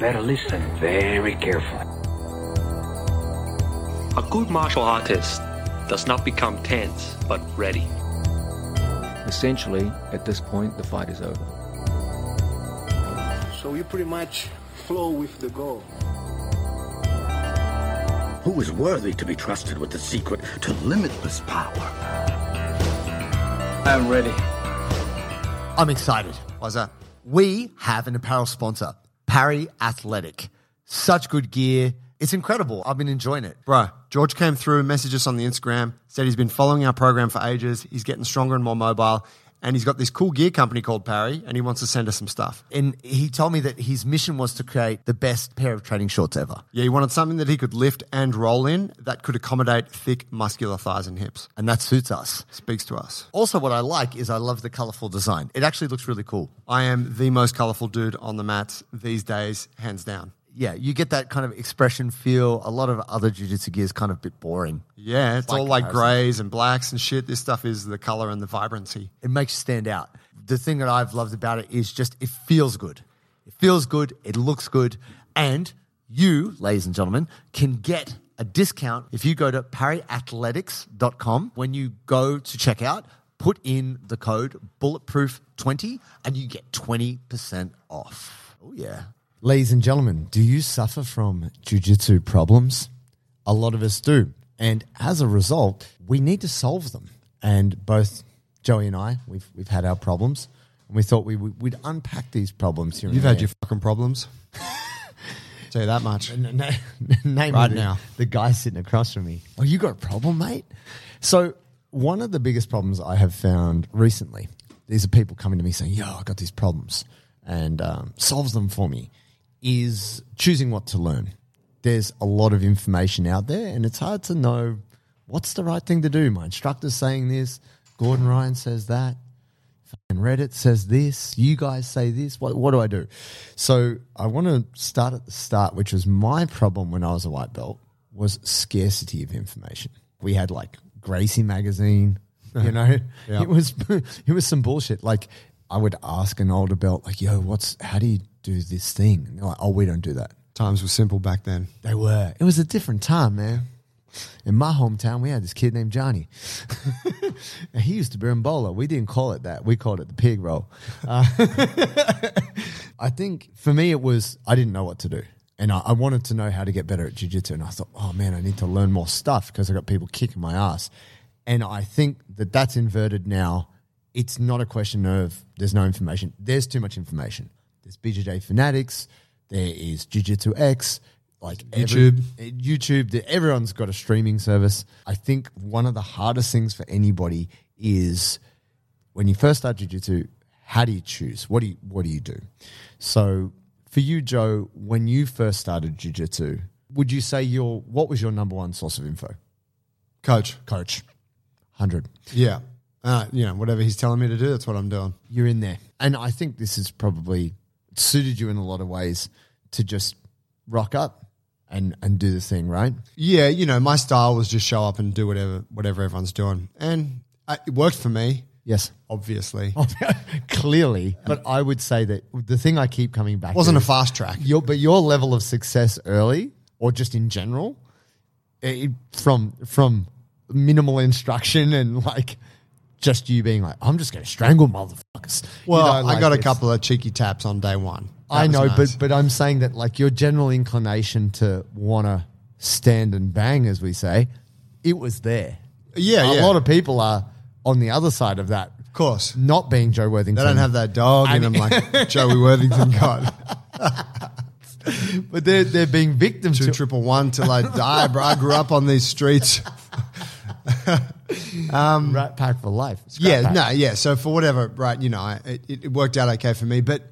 Better listen very carefully. A good martial artist does not become tense, but ready. Essentially, at this point, the fight is over. So you pretty much flow with the goal. Who is worthy to be trusted with the secret to limitless power? I'm ready. I'm excited. Why's that? We have an apparel sponsor, Parry Athletic. Such good gear. It's incredible. I've been enjoying it. Bro, George came through, messaged us on the Instagram, said he's been following our program for ages. He's getting stronger and more mobile. And he's got this cool gear company called Parry, and he wants to send us some stuff. And he told me that his mission was to create the best pair of training shorts ever. Yeah, he wanted something that he could lift and roll in that could accommodate thick, muscular thighs and hips. And that suits us. Speaks to us. Also, what I like is I love the colorful design. It actually looks really cool. I am the most colorful dude on the mats these days, hands down. Yeah, you get that kind of expression feel. A lot of other jiu-jitsu gear is kind of a bit boring. Yeah, it's By all like comparison. grays and blacks and shit. This stuff is the color and the vibrancy. It makes you stand out. The thing that I've loved about it is just it feels good. It feels good. It looks good. And you, ladies and gentlemen, can get a discount if you go to parryathletics.com. When you go to checkout, put in the code bulletproof20 and you get 20% off. Oh, yeah. Ladies and gentlemen, do you suffer from jujitsu problems? A lot of us do. And as a result, we need to solve them. And both Joey and I, we've, we've had our problems. And we thought we would, we'd unpack these problems here. You've had your fucking problems. Tell you that much. N- n- name Right the, now. the guy sitting across from me. Oh, you got a problem, mate? So, one of the biggest problems I have found recently, these are people coming to me saying, "Yo, I got these problems," and um, solves them for me. Is choosing what to learn. There's a lot of information out there, and it's hard to know what's the right thing to do. My instructor's saying this. Gordon Ryan says that. And Reddit says this, you guys say this. What, what do I do? So I want to start at the start, which was my problem when I was a white belt, was scarcity of information. We had like Gracie magazine, you know, Yeah. it was it was some bullshit. Like I would ask an older belt, like, "Yo, what's how do you do this thing?" And they're like, "Oh, we don't do that." Times were simple back then. They were. It was a different time, man. In my hometown, we had this kid named Johnny. and he used to berimbolo. We didn't call it that. We called it the pig roll. Uh, I think for me, it was I didn't know what to do. And I, I wanted to know how to get better at jiu-jitsu. And I thought, oh man, I need to learn more stuff because I got people kicking my ass. And I think that that's inverted now. It's not a question of there's no information. There's too much information. There's BJJ fanatics. There is Jiu-Jitsu X. Like every- YouTube. Eh, YouTube, the- everyone's got a streaming service. I think one of the hardest things for anybody is when you first start jiu-jitsu, how do you choose? What do you what do you do? So for you, Joe, when you first started jiu-jitsu, would you say your what was your number one source of info? Coach. Coach. Hundred. Yeah. Uh, you know, whatever he's telling me to do, that's what I'm doing. You're in there. And I think this has probably suited you in a lot of ways to just rock up and and do the thing, right? Yeah, you know, my style was just show up and do whatever whatever everyone's doing, and uh, it worked for me. Yes. Obviously, Clearly. But I would say that the thing I keep coming back wasn't to a fast track. your but your level of success early or just in general it, from from minimal instruction and like just you being like i'm just going to strangle motherfuckers You Well, know, I like got a couple of cheeky taps on day one. That i know nice. but but i'm saying that like your general inclination to want to stand and bang as we say it was there Yeah, a yeah. lot of people are on the other side of that of course, not being joe worthington they don't have that dog in them like Joey Worthington God. but they're, they're being victims Two to triple one till I die, bro. I grew up on these streets. Um, rat pack for life Scrap yeah, pack. no, yeah. So for whatever, right? You know, it, it worked out okay for me. But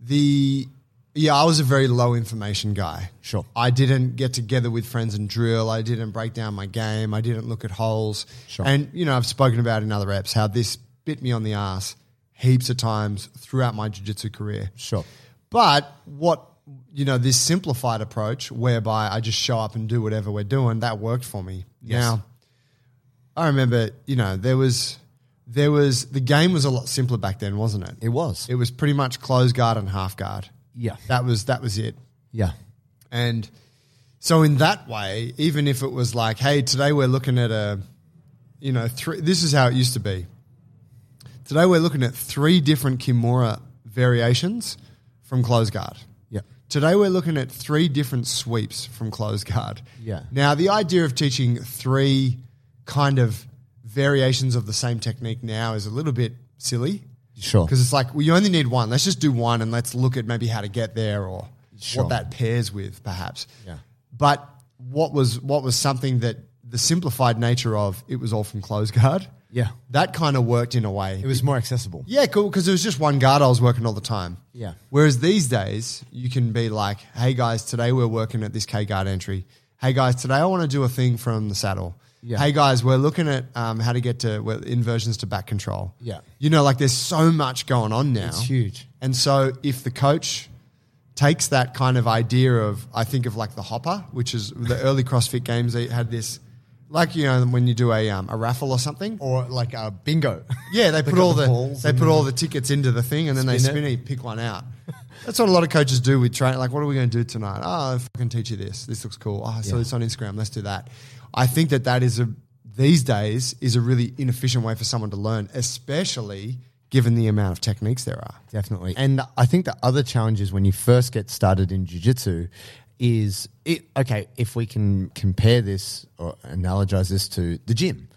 the yeah, I was a very low information guy. Sure. I didn't get together with friends and drill. I didn't break down my game. I didn't look at holes. Sure. And you know, I've spoken about in other reps how this bit me on the ass heaps of times throughout my jiu-jitsu career. Sure. But what you know, this simplified approach whereby I just show up and do whatever we're doing, that worked for me. Yes. Now, I remember, you know, there was there was the game was a lot simpler back then, wasn't it? It was. It was pretty much close guard and half guard. Yeah. That was that was it. Yeah. And so in that way, even if it was like, hey, today we're looking at a, you know, three, this is how it used to be. Today we're looking at three different Kimura variations from close guard. Yeah. Today we're looking at three different sweeps from close guard. Yeah. Now the idea of teaching three kind of variations of the same technique now is a little bit silly. Sure. Because it's like, well, you only need one. Let's just do one and let's look at maybe how to get there or Sure. what that pairs with, perhaps. Yeah. But what was what was something that the simplified nature of it was all from close guard. Yeah. That kind of worked in a way. It was more accessible. yeah, cool, because it was just one guard I was working all the time. Yeah. Whereas these days, you can be like, hey guys, today we're working at this K guard entry. Hey guys, today I want to do a thing from the saddle. Yeah. Hey guys, we're looking at um, how to get to well, inversions to back control. Yeah. You know, like there's so much going on now. It's huge. And so if the coach takes that kind of idea of, I think of like the hopper, which is the early CrossFit games, they had this, like, you know, when you do a, um, a raffle or something. Or like a bingo. Yeah, they They put all the the, they put all the tickets into the thing and then they Spin spin it. it, pick one out. That's what a lot of coaches do with training. Like, what are we going to do tonight? Oh, I can teach you this. This looks cool. Oh, I saw Yeah. this on Instagram. Let's do that. I think that that is a these days is a really inefficient way for someone to learn, especially given the amount of techniques there are. Definitely. And I think the other challenge is when you first get started in jiu-jitsu is it okay, if we can compare this or analogize this to the gym.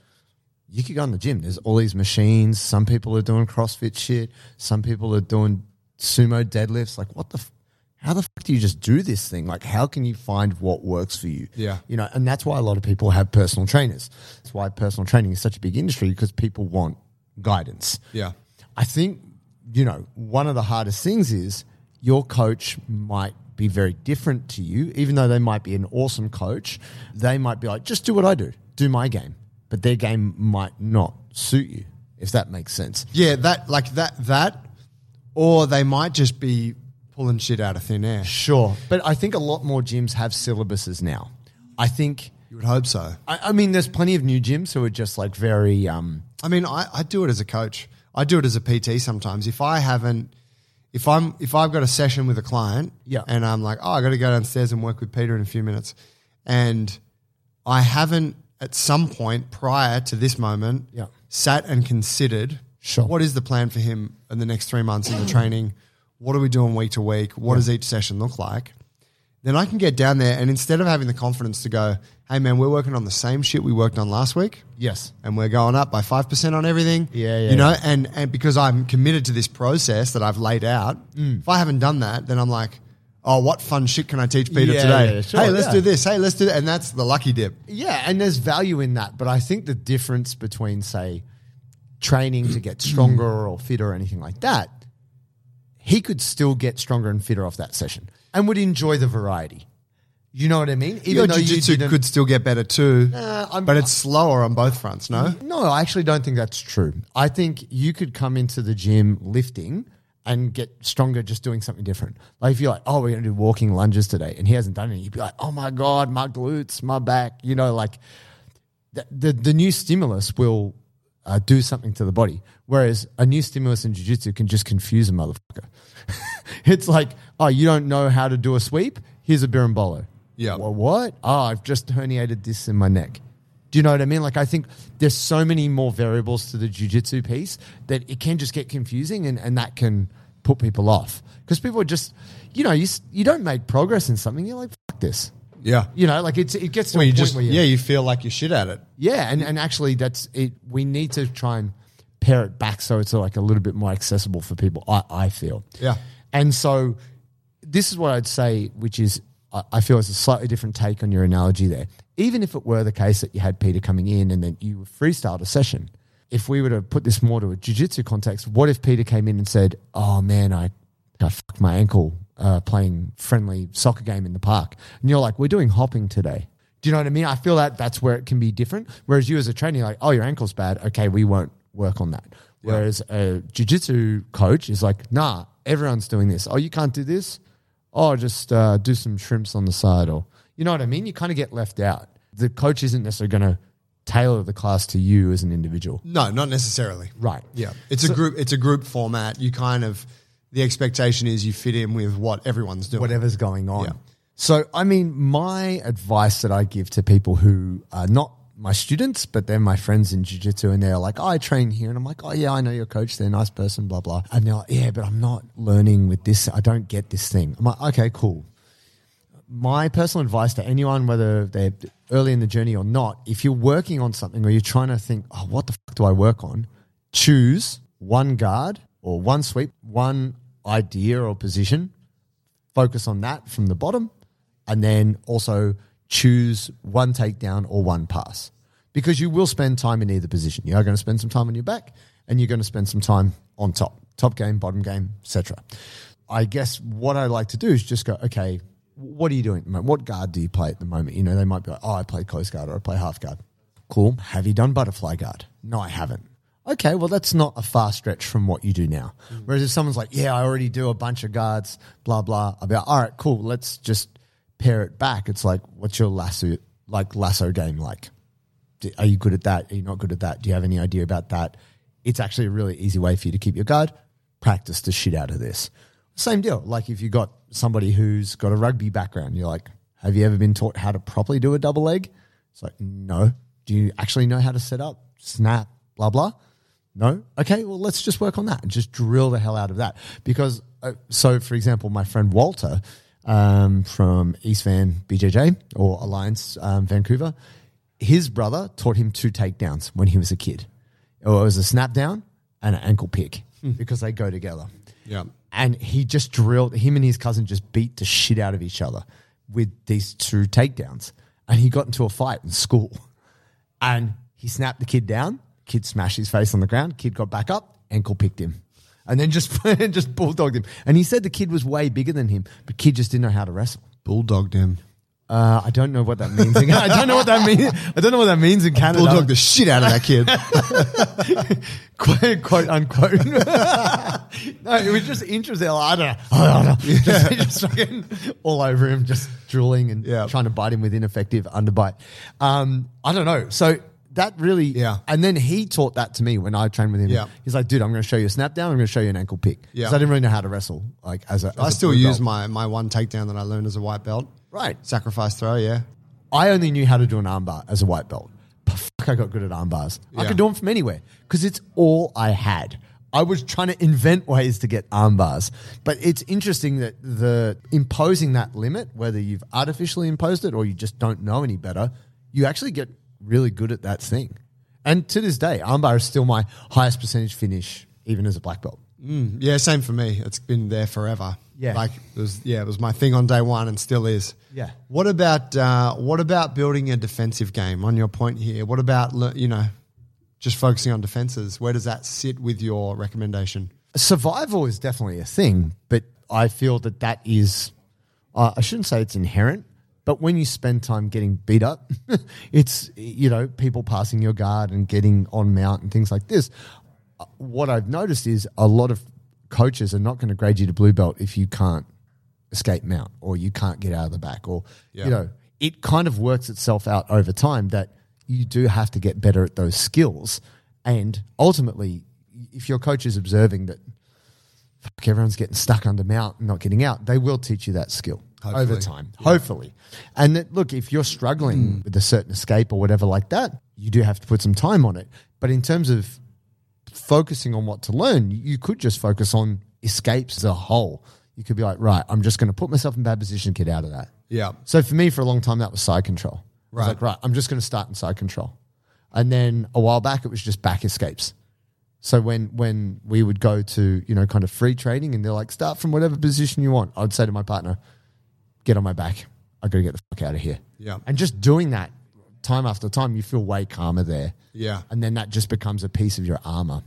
You could go in the gym. There's all these machines. Some people are doing CrossFit shit. Some people are doing sumo deadlifts. Like, what the? F- how the fuck do you just do this thing? Like, how can you find what works for you? Yeah. You know, and that's why a lot of people have personal trainers. That's why personal training is such a big industry because people want guidance. Yeah. I think, you know, one of the hardest things is your coach might be very different to you, even though they might be an awesome coach. They might be like, just do what I do, do my game. But their game might not suit you, if that makes sense. Yeah, that like that that, or they might just be pulling shit out of thin air. Sure. But I think a lot more gyms have syllabuses now. I think, You would hope so. I, I mean, there's plenty of new gyms who are just like very, um, I mean, I, I do it as a coach. I do it as a PT sometimes. If I haven't, if I'm, if I've got a session with a client, Yeah. and I'm like, oh, I got to go downstairs and work with Peter in a few minutes, and I haven't at some point prior to this moment, Yeah. sat and considered, Sure. what is the plan for him in the next three months in the training? What are we doing week to week? What does each session look like? Then I can get down there and instead of having the confidence to go, hey man, we're working on the same shit we worked on last week yes. and we're going up by 5% on everything. Yeah, yeah, You know, yeah. and, and because I'm committed to this process that I've laid out, Mm. if I haven't done that, then I'm like, oh, what fun shit can I teach Peter Yeah, today? yeah, sure, hey, let's yeah. do this. Hey, let's do that. And that's the lucky dip. Yeah, and there's value in that. But I think the difference between, say, training to get stronger or fitter or anything like that, he could still get stronger and fitter off that session and would enjoy the variety. You know what I mean? Your though jiu-jitsu could still get better too, Nah, but it's slower on both fronts, no? No, I actually don't think that's true. I think you could come into the gym lifting and get stronger just doing something different. Like if you're like, oh, we're going to do walking lunges today, and he hasn't done any, you'd be like, oh my God, my glutes, my back. You know, like the, the, the new stimulus will uh, do something to the body. Whereas a new stimulus in jiu-jitsu can just confuse a motherfucker. it's like, oh, you don't know how to do a sweep? Here's a berimbolo. Yeah. Well, what? Oh, I've just herniated this in my neck. Do you know what I mean? Like, I think there's so many more variables to the jujitsu piece that it can just get confusing and, and that can put people off. Because people are just, you know, you, you don't make progress in something, you're like, fuck this. Yeah. You know, like it's, it gets to Well, a you point just, where you, yeah, you feel like you're shit at it. yeah, and, and actually, that's it. We need to try and pare it back so it's like a little bit more accessible for people. I, I feel. Yeah. And so, this is what I'd say, which is I, I feel it's a slightly different take on your analogy there. Even if it were the case that you had Peter coming in and then you freestyled a session, if we were to put this more to a jiu-jitsu context, what if Peter came in and said, "Oh man, I, I fucked my ankle uh, playing friendly soccer game in the park," and you're like, "We're doing hopping today." Do you know what I mean? I feel that that's where it can be different. Whereas you as a trainer, you're like, "Oh, your ankle's bad. Okay, we won't work on that." Whereas a jiu-jitsu coach is like, "Nah, everyone's doing this. Oh, you can't do this. Oh, just uh, do some shrimps on the side, or you know what I mean. You kind of get left out. The coach isn't necessarily going to tailor the class to you as an individual. No, not necessarily. Right. Yeah, it's a group. It's a group format. You kind of the expectation is you fit in with what everyone's doing. whatever's going on. Yeah. So, I mean, my advice that I give to people who are not my students, but they're my friends in jiu-jitsu and they're like, oh, I train here. And I'm like, oh, yeah, I know your coach. They're a nice person, blah, blah. And they're like, yeah, but I'm not learning with this. I don't get this thing. I'm like, okay, cool. My personal advice to anyone, whether they're early in the journey or not, if you're working on something or you're trying to think, oh, what the fuck do I work on? Choose one guard or one sweep, one idea or position focus on that from the bottom, and then also choose one takedown or one pass. Because you will spend time in either position. You are going to spend some time on your back, and you're going to spend some time on top, top game, bottom game, etc. I guess what I like to do is just go, okay, what are you doing at the moment? What guard do you play at the moment? You know, they might be like, oh, I play close guard or I play half guard. Cool. Have you done butterfly guard? No, I haven't. Okay, well, that's not a far stretch from what you do now. Whereas if someone's like, yeah, I already do a bunch of guards, blah, blah, I'll be like, all right, cool, let's just pare it back. It's like, what's your lasso, like lasso game like? Are you good at that? Are you not good at that? Do you have any idea about that? It's actually a really easy way for you to keep your guard. Practice the shit out of this. Same deal. Like if you got somebody who's got a rugby background, you're like, have you ever been taught how to properly do a double leg? It's like, no. Do you actually know how to set up, snap, blah, blah? No? Okay, well, let's just work on that and just drill the hell out of that. Because, uh, so for example, my friend Walter um, from East Van BJJ or Alliance um, Vancouver, his brother taught him two takedowns when he was a kid. It was a snap down and an ankle pick because they go together. Yeah. And he just drilled, him and his cousin just beat the shit out of each other with these two takedowns. And he got into a fight in school and he snapped the kid down. Kid smashed his face on the ground. Kid got back up, ankle picked him. And then just just bulldogged him. And he said the kid was way bigger than him, but kid just didn't know how to wrestle. Bulldogged him. Uh, I don't know what that means. in- I don't know what that means. I don't know what that means in Canada. Bulldogged the shit out of that kid. quote, quote unquote. no, it was just interesting. Like, I don't know. I don't know. Just, just fucking all over him, just drooling and Yeah. trying to bite him with ineffective underbite. Um, I don't know. So that really, Yeah. And then he taught that to me when I trained with him. Yeah. He's like, dude, I'm going to show you a snap down. I'm going to show you an ankle pick. Yeah. Because I didn't really know how to wrestle. Like as a, as I a still use belt. my, my one takedown that I learned as a white belt. Right. Sacrifice throw, yeah. I only knew how to do an armbar as a white belt. But fuck, I got good at arm bars. I could do them from anywhere because it's all I had. I was trying to invent ways to get arm bars. But it's interesting that the imposing that limit, whether you've artificially imposed it or you just don't know any better, you actually get really good at that thing. And to this day, armbar is still my highest percentage finish, even as a black belt. Yeah, same for me. It's been there forever. Yeah. like it was. Yeah, it was my thing on day one, and still is. Yeah. What about uh, what about building a defensive game? On your point here, what about you know just focusing on defenses? Where does that sit with your recommendation? survival is definitely a thing, but I feel that that is, uh, I shouldn't say it's inherent, but when you spend time getting beat up, it's, you know, people passing your guard and getting on mount and things like this. Uh, What I've noticed is a lot of coaches are not going to grade you to blue belt if you can't escape mount or you can't get out of the back or, Yeah. you know, it kind of works itself out over time that you do have to get better at those skills. And ultimately, if your coach is observing that fuck, everyone's getting stuck under mount and not getting out, they will teach you that skill over Hopefully. time. Hopefully. And that, look, if you're struggling mm. with a certain escape or whatever like that, you do have to put some time on it. But in terms of focusing on what to learn, you could just focus on escapes as a whole. You could be like, right, I'm just going to put myself in bad position, get out of that. Yeah. So for me, for a long time, that was side control. I was Right. like, right, I'm just going to start in side control. And then a while back, it was just back escapes. So when when we would go to you know kind of free trading, and they're like, start from whatever position you want, I'd say to my partner, get on my back. I got to get the fuck out of here. Yeah. And just doing that time after time, you feel way calmer there. Yeah. And then that just becomes a piece of your armor.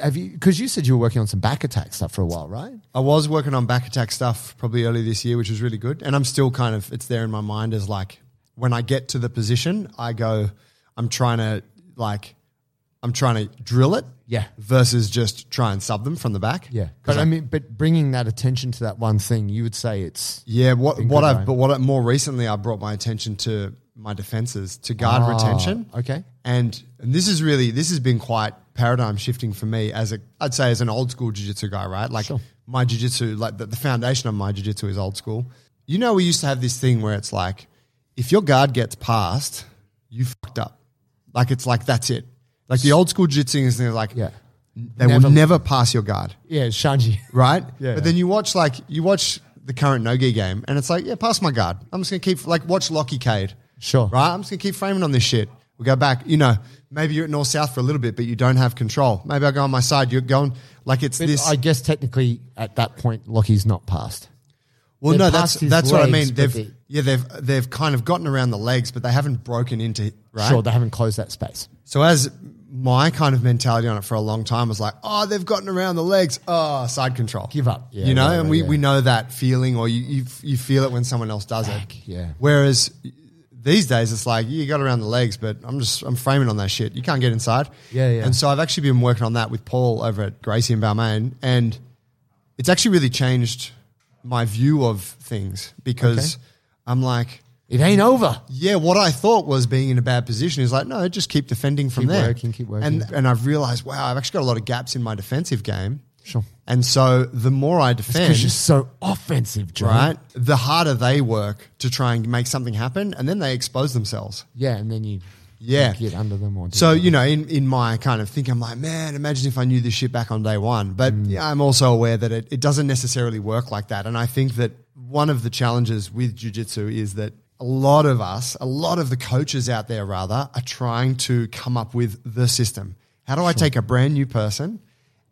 Have you? Because you said you were working on some back attack stuff for a while, right? I was working on back attack stuff probably early this year, which was really good. And I'm still kind of, it's there in my mind as like, when I get to the position, I go, I'm trying to like, I'm trying to drill it. Yeah. Versus just try and sub them from the back. Yeah. But I mean, but bringing that attention to that one thing, you would say it's Yeah, what what I've but what I, more recently I brought my attention to my defenses to guard Ah, retention. okay. and and this is really this has been quite paradigm shifting for me as a I'd say as an old school jiu-jitsu guy, right? Like Sure. my jiu-jitsu, like the, the foundation of my jiu-jitsu is old school. You know, we used to have this thing where it's like, if your guard gets passed, you fucked up. Like it's like that's it. Like the old school is they're like, Yeah. they Never- will never pass your guard, Yeah, Shanji. right? Yeah. But then you watch like you watch the current no-gi game, and it's like, yeah, pass my guard. I'm just gonna keep like watch Lockie Cade. Sure. Right? I'm just gonna keep framing on this shit. We go back, you know, maybe you're at north south for a little bit, but you don't have control. Maybe I go on my side. You're going like it's But this. I guess technically at that point, Lockie's not passed. well, they've no, that's passed his that's what I legs, mean. but They've they- yeah, they've they've kind of gotten around the legs, but they haven't broken into right. Sure, they haven't closed that space. So as my kind of mentality on it for a long time was like, oh, they've gotten around the legs. Oh, side control. Give up. Yeah, you know, right, and we, yeah. we know that feeling or you, you, you feel it when someone else does Back, it. yeah. Whereas these days it's like, you got around the legs, but I'm just, I'm framing on that shit. You can't get inside. Yeah, yeah. And so I've actually been working on that with Paul over at Gracie and Balmain. And it's actually really changed my view of things because I'm like, It ain't over. yeah, what I thought was being in a bad position is like, no, just keep defending from Keep there. working, keep working. And and I've realized, wow, I've actually got a lot of gaps in my defensive game. Sure. And so the more I defend, Because you're so offensive, John. right, the harder they work to try and make something happen, and then they expose themselves. Yeah, and then you Yeah. get under them or So you know, in, in my kind of think, I'm like, man, imagine if I knew this shit back on day one. But Mm. yeah, I'm also aware that it, it doesn't necessarily work like that. And I think that one of the challenges with jujitsu is that a lot of us, a lot of the coaches out there, rather, are trying to come up with the system. How do I take a brand new person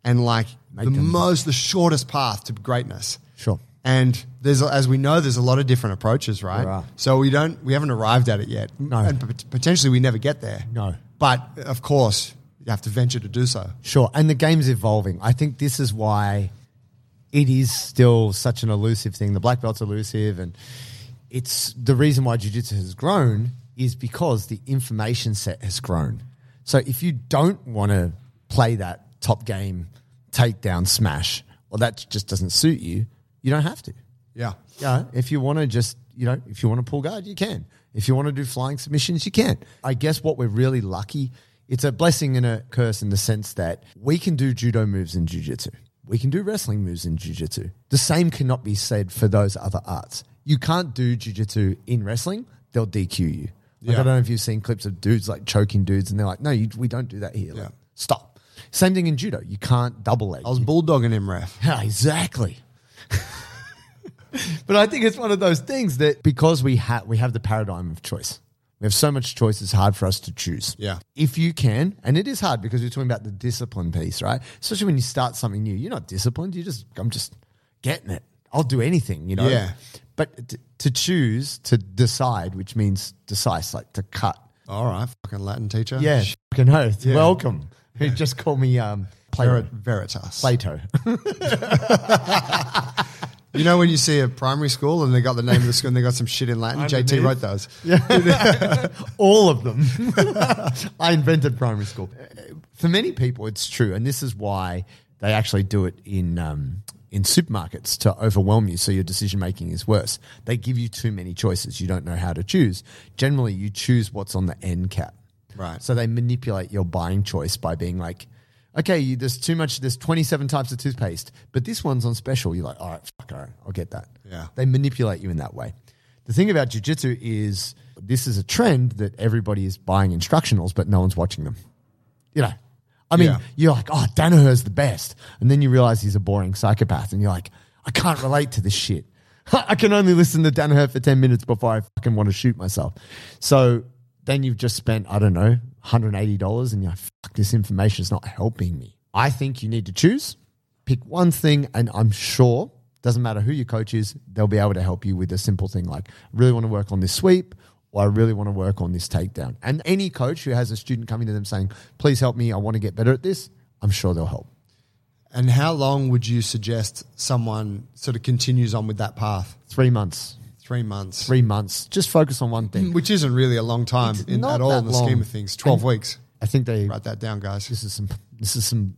and like the them- most, the shortest path to greatness? Sure. And there's, as we know, there's a lot of different approaches, right? There are. So we don't, we haven't arrived at it yet, No. and pot- potentially we never get there. No. But of course, you have to venture to do so. Sure. And the game's evolving. I think this is why it is still such an elusive thing. The black belt's elusive, and it's the reason why jiu-jitsu has grown is because the information set has grown. So if you don't want to play that top game takedown smash, or that just doesn't suit you, you don't have to. Yeah. Yeah, if you want to just, you know, if you want to pull guard, you can. If you want to do flying submissions, you can. I guess what we're really lucky, it's a blessing and a curse in the sense that we can do judo moves in jiu-jitsu. We can do wrestling moves in jiu-jitsu. The same cannot be said for those other arts. You can't do jiu-jitsu in wrestling, they'll DQ you. Like, Yeah. I don't know if you've seen clips of dudes like choking dudes and they're like, no, you, we don't do that here. Like, Yeah. Stop. Same thing in judo. You can't double leg. I was bulldogging him, ref. Yeah, exactly. but I think it's one of those things that because we have we have the paradigm of choice. We have so much choice, it's hard for us to choose. Yeah. If you can, and it is hard because we're talking about the discipline piece, right? Especially when you start something new. You're not disciplined. You just, I'm just getting it. I'll do anything, you know? Yeah. But to, to choose, to decide, which means decisive, like to cut. All right, fucking Latin teacher. Yeah. Fucking oath. Welcome. Who just called me um, Plato. Ver- Veritas. Plato. You know when you see a primary school and they got the name of the school and they got some shit in Latin? JT wrote those. Yeah. all of them. I invented primary school. For many people, it's true, and this is why they actually do it in um, in supermarkets to overwhelm you, so your decision making is worse. They give you too many choices; you don't know how to choose. Generally, you choose what's on the end cap. Right. So they manipulate your buying choice by being like, okay, you, there's too much, there's 27 types of toothpaste, but this one's on special. You're like, all right, fuck, all right, I'll get that. Yeah. They manipulate you in that way. The thing about jujitsu is this is a trend that everybody is buying instructionals, but no one's watching them. You know, I mean, Yeah. you're like, oh, Danaher's the best. And then you realize he's a boring psychopath, and you're like, I can't relate to this shit. I can only listen to Danaher for 10 minutes before I fucking want to shoot myself. So then you've just spent, I don't know, $180 and you're like, fuck, this information is not helping me. I think you need to choose, pick one thing, and I'm sure, doesn't matter who your coach is, they'll be able to help you with a simple thing like, really want to work on this sweep, or I really want to work on this takedown. And any coach who has a student coming to them saying, please help me, I want to get better at this, I'm sure they'll help. And how long would you suggest someone sort of continues on with that path? Three months, Three months. three months, just focus on one thing. Which isn't really a long time in, at all in the long. scheme of things. 12 And- weeks. I think they Write that down, guys. this is some this is some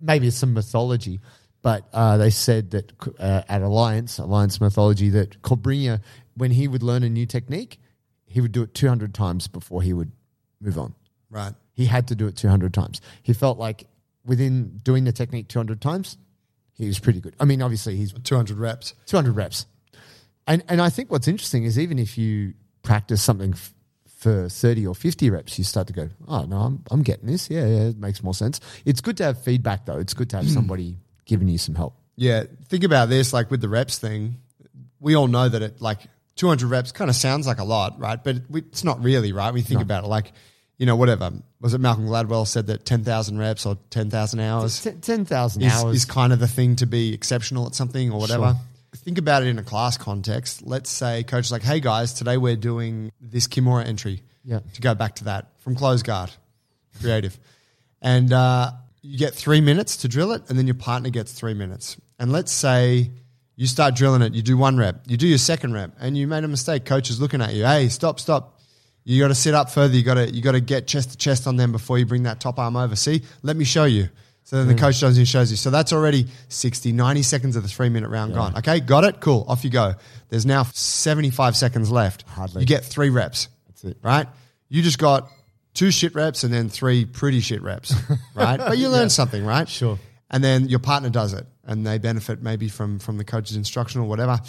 maybe it's some mythology, but uh, they said that uh, at Alliance Alliance mythology that Cobrinha, when he would learn a new technique, he would do it two hundred times before he would move on. Right. He had to do it two hundred times. He felt like within doing the technique two hundred times, he was pretty good. I mean, obviously he's 200 reps. 200 reps. And and I think what's interesting is even if you practice something f- for 30 or 50 reps, you start to go, oh, no, I'm, I'm getting this. Yeah, yeah, it makes more sense. It's good to have feedback, though. It's good to have hmm. somebody giving you some help. Yeah, think about this like with the reps thing. We all know that it like 200 reps kind of sounds like a lot, right? But it's not really, right? We think about it like, you know, whatever. Was it Malcolm Gladwell said that 10,000 reps or 10,000 hours 10,000 is, hours. is kind of the thing to be exceptional at something or whatever? Sure. Think about it in a class context. Let's say coach is like, hey guys, today we're doing this Kimura entry. Yeah. To go back to that from close guard, creative. And uh, you get three minutes to drill it, and then your partner gets three minutes. And let's say you start drilling it, you do one rep, you do your second rep, and you made a mistake. Coach is looking at you. Hey, stop, stop. You got to sit up further. You got to you got to get chest to chest on them before you bring that top arm over. See, let me show you. So then the hmm. coach does and shows you. So that's already 60, 90 seconds of the three minute round gone. Okay, got it? Cool. Off you go. There's now 75 seconds left. Hardly. You get three reps. That's it. Right? You just got two shit reps and then three pretty shit reps. Right? but you learn something, right? Sure. And then your partner does it and they benefit maybe from from the coach's instruction or whatever.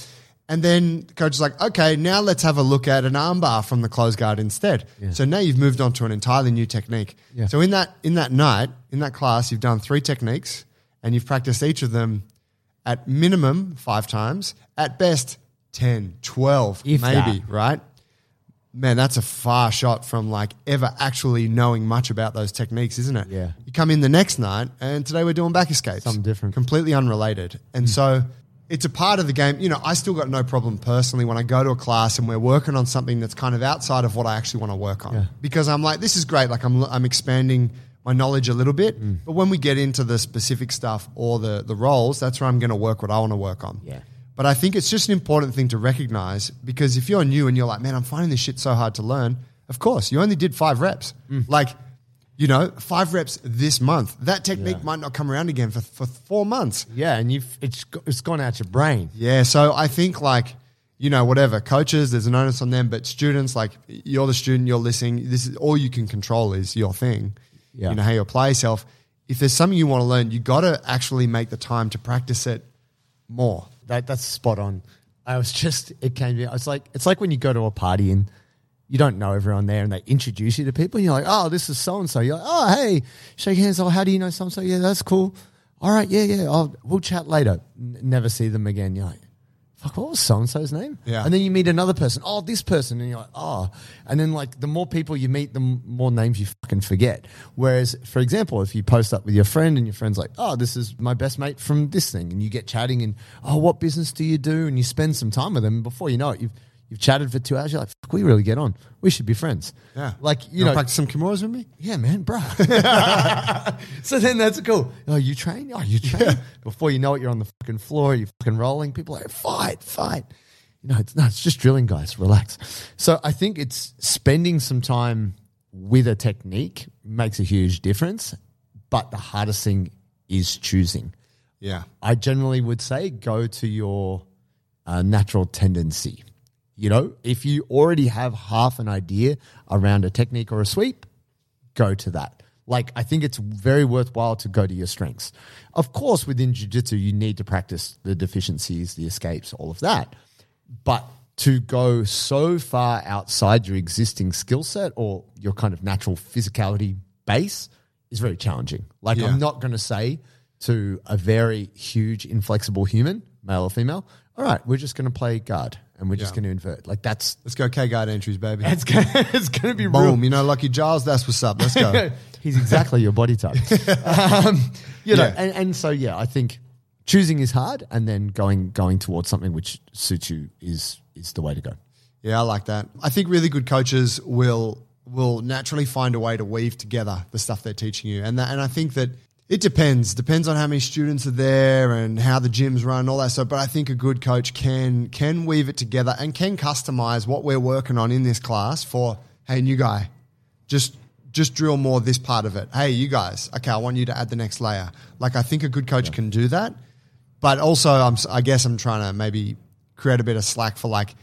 And then the coach is like, okay, now let's have a look at an armbar from the close guard instead. So now you've moved on to an entirely new technique. Yeah. So in that in that night, in that class, you've done three techniques and you've practiced each of them at minimum five times, at best 10, 12, If maybe, that. right? Man, that's a far shot from like ever actually knowing much about those techniques, isn't it? Yeah. You come in the next night and today we're doing back escapes. Something different. Completely unrelated. And so it's a part of the game. You know, I still got no problem personally when I go to a class and we're working on something that's kind of outside of what I actually want to work on. Yeah. Because I'm like, this is great. Like I'm, I'm expanding my knowledge a little bit. Mm. But when we get into the specific stuff or the, the rolls, that's where I'm going to work what I want to work on. Yeah. But I think it's just an important thing to recognize because if you're new and you're like, man, I'm finding this shit so hard to learn, of course, you only did five reps. Mm. Like, you know, five reps this month. That technique Yeah. might not come around again for, for four months. Yeah, and you've it's it's gone out your brain. Yeah. So I think like, you know, whatever coaches, there's an onus on them, but students, like you're the student, you're listening. This is all you can control is your thing. Yeah. You know how you apply yourself. If there's something you want to learn, you got to actually make the time to practice it more. That that's spot on. I was just it came to me. I was like, it's like when you go to a party and you don't know everyone there, and they introduce you to people. And you're like, oh, this is so and so. You're like, oh, hey, shake hands. Oh, how do you know so and so? Yeah, that's cool. All right, yeah, yeah. I'll, we'll chat later. N- never see them again. You're like, fuck, what was so and so's name? Yeah. And then you meet another person. Oh, this person, and you're like, oh. And then like the more people you meet, the m- more names you fucking forget. Whereas, for example, if you post up with your friend and your friend's like, oh, this is my best mate from this thing, and you get chatting and oh, what business do you do? And you spend some time with them. And before you know it, you've you've chatted for two hours. You're like, fuck, we really get on. We should be friends. Yeah. Like you wanna know, practice some Kimuras with me? yeah, man, bro. so then that's cool. Oh, you train? Oh, you train? Before you know it, you're on the fucking floor, you're fucking rolling. People are like, fight, fight. You know, it's no, it's just drilling, guys. Relax. So I think it's spending some time with a technique makes a huge difference. But the hardest thing is choosing. Yeah. I generally would say go to your uh, natural tendency. You know, if you already have half an idea around a technique or a sweep, go to that. Like, I think it's very worthwhile to go to your strengths. Of course, within jiu-jitsu, you need to practice the deficiencies, the escapes, all of that. But to go so far outside your existing skill set or your kind of natural physicality base is very challenging. Like, Yeah. I'm not going to say to a very huge, inflexible human, male or female, all right, we're just going to play guard and we're just going to invert. Like, that's Let's go K guard entries, baby. it's gonna, it's gonna be Boom. real. You know, Lucky Giles, that's what's up. Let's go. He's exactly your body type. um, you know, Yeah. and, and so yeah, I think choosing is hard, and then going going towards something which suits you is is the way to go. Yeah, I like that. I think really good coaches will will naturally find a way to weave together the stuff they're teaching you, and that, and I think that it depends depends on how many students are there and how the gyms run, all that stuff. But I think a good coach can can weave it together and can customize what we're working on in this class for. Hey, new guy, just just drill more this part of it. Hey, you guys, okay, I want you to add the next layer. Like I think a good coach can do that, but also I'm I guess I'm trying to maybe create a bit of slack for like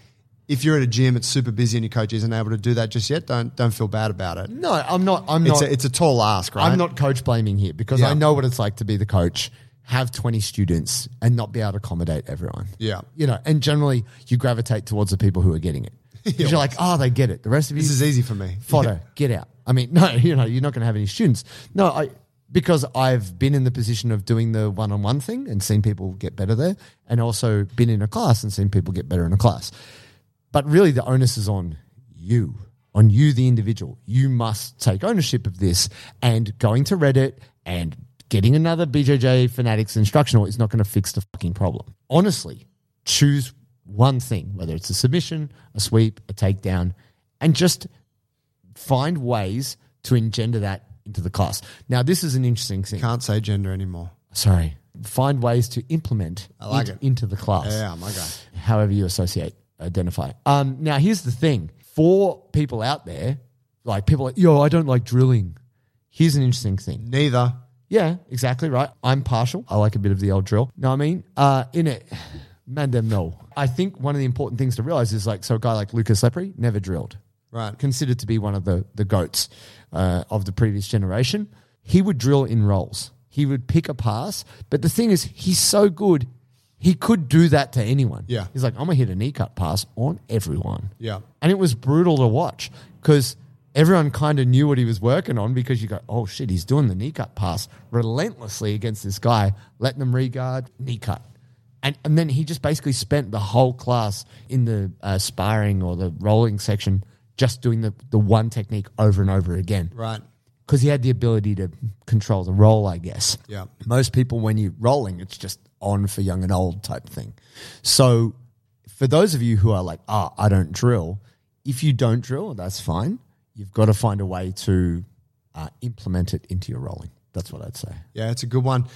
if you're at a gym, it's super busy and your coach isn't able to do that just yet. Don't don't feel bad about it. No, I'm not. I'm It's not. a, it's a tall ask, right? I'm not coach blaming here because Yeah. I know what it's like to be the coach have 20 students and not be able to accommodate everyone. Yeah. You know, and generally you gravitate towards the people who are getting it. Because you're like, oh, they get it. The rest of you, This is easy for me. Fodder, get out. I mean, no, you know, you're not going to have any students. No, I because I've been in the position of doing the one-on-one thing and seen people get better there, and also been in a class and seen people get better in a class. But really, the onus is on you, on you, the individual. You must take ownership of this and going to Reddit and getting another BJJ Fanatics instructional is not going to fix the fucking problem. Honestly, choose one thing, whether it's a submission, a sweep, a takedown, and just find ways to engender that into the class. Now, this is an interesting thing. Can't say gender anymore. Sorry. Find ways to implement I like it it. into the class Yeah, my guy. however you associate, identify. Um, now, here's the thing for people out there, like people like, yo, I don't like drilling. Here's an interesting thing. Neither. Yeah, exactly right. I'm partial. I like a bit of the old drill. Know what I mean? Uh, in it, man, them no. I think one of the important things to realize is like, so a guy like Lucas Lepri never drilled Right. considered to be one of the the goats uh, of the previous generation. He would drill in rolls. He would pick a pass, but the thing is, he's so good. He could do that to anyone. Yeah. he's like, I'm gonna hit a knee cut pass on everyone. Yeah. and it was brutal to watch because everyone kind of knew what he was working on because you go, oh shit, he's doing the knee cut pass relentlessly against this guy, letting them regard knee cut. And, and then he just basically spent the whole class in the uh, sparring or the rolling section just doing the, the one technique over and over again. Right. Because he had the ability to control the roll, I guess. Yeah. Most people, when you're rolling, it's just on for young and old type thing. So for those of you who are like, ah, I don't drill, if you don't drill, that's fine. You've got to find a way to uh, implement it into your rolling. That's what I'd say. Yeah, it's a good one.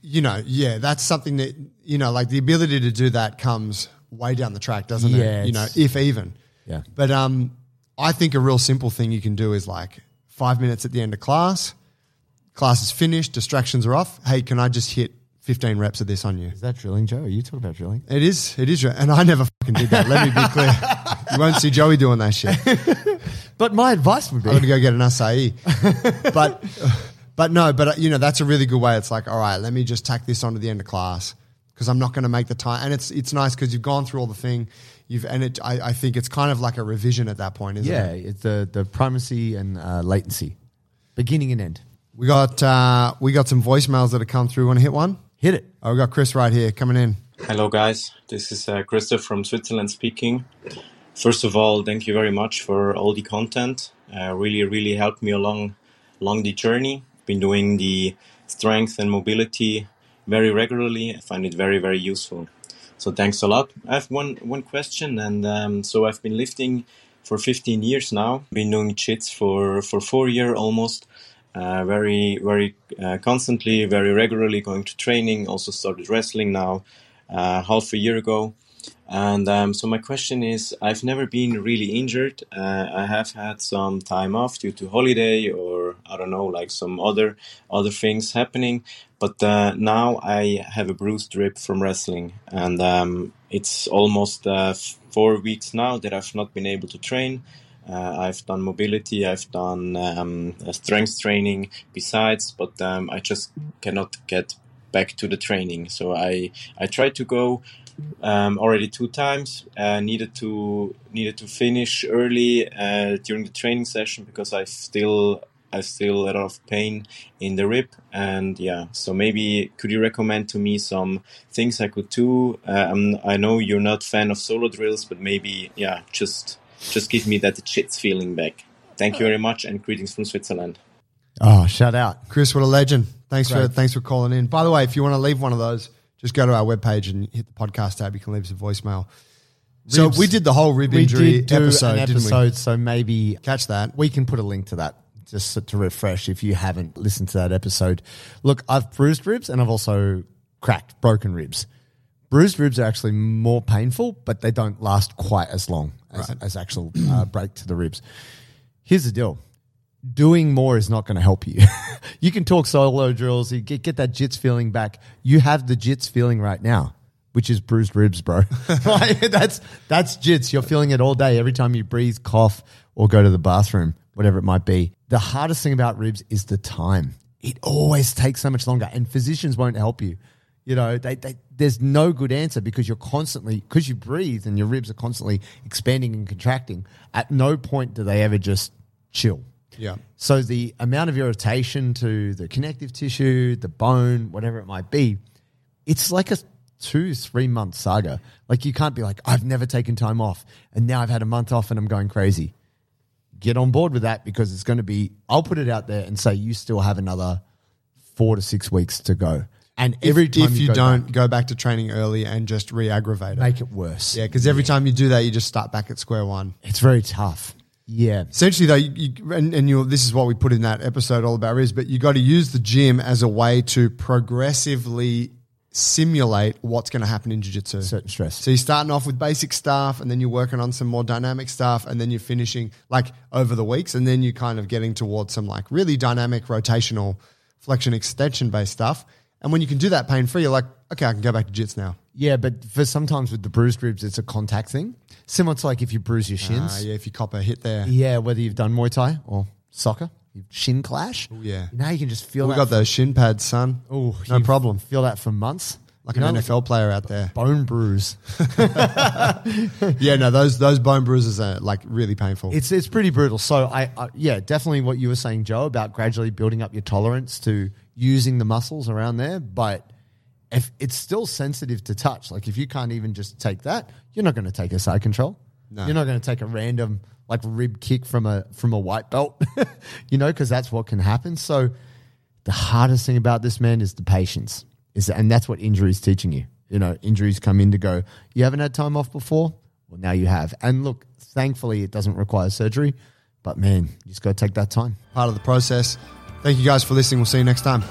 You know, yeah, that's something that, you know, like the ability to do that comes way down the track, doesn't Yeah, it? You know, if even. Yeah. But um, I think a real simple thing you can do is like five minutes at the end of class, class is finished, distractions are off. Hey, can I just hit 15 reps of this on you? Is that drilling, Joe? Are you talking about drilling? It is, it is, drilling. and I never fucking did that. Let me be clear. You won't see Joey doing that shit. But my advice would be I'm going to go get an acai. but, but no, but uh, you know, that's a really good way. It's like, all right, let me just tack this onto the end of class because I'm not going to make the time. And it's, it's nice because you've gone through all the thing. You've, and it, I, I think it's kind of like a revision at that point, isn't Yeah, it? it's the, the primacy and uh, latency, beginning and end. We got, uh, we got some voicemails that have come through. Want to hit one? Hit it. Oh, we got Chris right here coming in. Hello, guys. This is uh, Christoph from Switzerland speaking. First of all, thank you very much for all the content. Uh, really, really helped me along along the journey. Been doing the strength and mobility very regularly. I find it very, very useful. So thanks a lot. I have one one question, and um, so I've been lifting for 15 years now. Been doing jits for for four years almost. Uh, very, very uh, constantly, very regularly going to training. Also started wrestling now, uh, half a year ago. And um, so my question is, I've never been really injured. Uh, I have had some time off due to holiday or I don't know, like some other other things happening. But uh, now I have a bruised rib from wrestling, and um, it's almost uh, four weeks now that I've not been able to train. Uh, I've done mobility, I've done um, uh, strength training besides, but um, I just cannot get back to the training. So I I tried to go um, already two times. Uh, needed to needed to finish early uh, during the training session because I still I still a lot of pain in the rib and yeah. So maybe could you recommend to me some things I could do? Uh, I know you're not fan of solo drills, but maybe yeah, just just give me that jits feeling back. Thank you very much and greetings from Switzerland. Oh, shout out. Chris, what a legend. Thanks for thanks for calling in. By the way, if you want to leave one of those, just go to our webpage and hit the podcast tab. You can leave us a voicemail. So we did the whole rib We injury did do episode, an didn't episode, so maybe? Catch that. we can put a link to that just to refresh if you haven't listened to that episode. Look, I've bruised ribs and I've also cracked, broken ribs. Bruised ribs are actually more painful, but they don't last quite as long as, as actual uh, break to the ribs. Here's the deal. Doing more is not going to help you. you can talk solo drills, you get, get that jits feeling back. You have the jits feeling right now, which is bruised ribs, bro. Like, that's that's jits. You're feeling it all day every time you breathe, cough, or go to the bathroom, whatever it might be. The hardest thing about ribs is the time. it always takes so much longer, and physicians won't help you. You know, they, they, there's no good answer because you're constantly because you breathe and your ribs are constantly expanding and contracting. At no point do they ever just chill. Yeah. So the amount of irritation to the connective tissue, the bone, whatever it might be, it's like a two, three month saga. Like you can't be like, I've never taken time off and now I've had a month off and I'm going crazy. Get on board with that because it's going to be, I'll put it out there and say you still have another four to six weeks to go. And every if, time if you, go don't back, go back to training early and just re-aggravate it. make it worse. yeah, because every time you do that, you just start back at square one. It's very tough. Yeah. Essentially, though, you, you, and, and you this is what we put in that episode all about is, but you got to use the gym as a way to progressively simulate what's going to happen in jiu-jitsu. Certain stress. So you're starting off with basic stuff, and then you're working on some more dynamic stuff, and then you're finishing like over the weeks, and then you're kind of getting towards some like really dynamic rotational flexion extension based stuff. And when you can do that pain free, you're like, okay, I can go back to jits now. Yeah, but for sometimes with the bruised ribs, it's a contact thing. Similar to like if you bruise your shins. Ah, yeah, if you cop a hit there, Yeah, whether you've done Muay Thai or soccer, you shin clash. yeah. Now you can just feel that. we got those shin pads, son. Oh, no problem. Feel that for months. Like You an know, NFL player out there. bone bruise. Yeah, no, those those bone bruises are like really painful. It's it's pretty brutal. So I, I yeah, definitely what you were saying, Joe, about gradually building up your tolerance to using the muscles around there, but. If it's still sensitive to touch, like if you can't even just take that, you're not going to take a side control. No. You're not going to take a random like rib kick from a from a white belt, you know, because that's what can happen. So the hardest thing about this man is the patience, is and that's what injuries teaching you. You know, injuries come in to go. You haven't had time off before, well now you have. And look, thankfully it doesn't require surgery, but man, you just got to take that time. part of the process. Thank you guys for listening. We'll see you next time.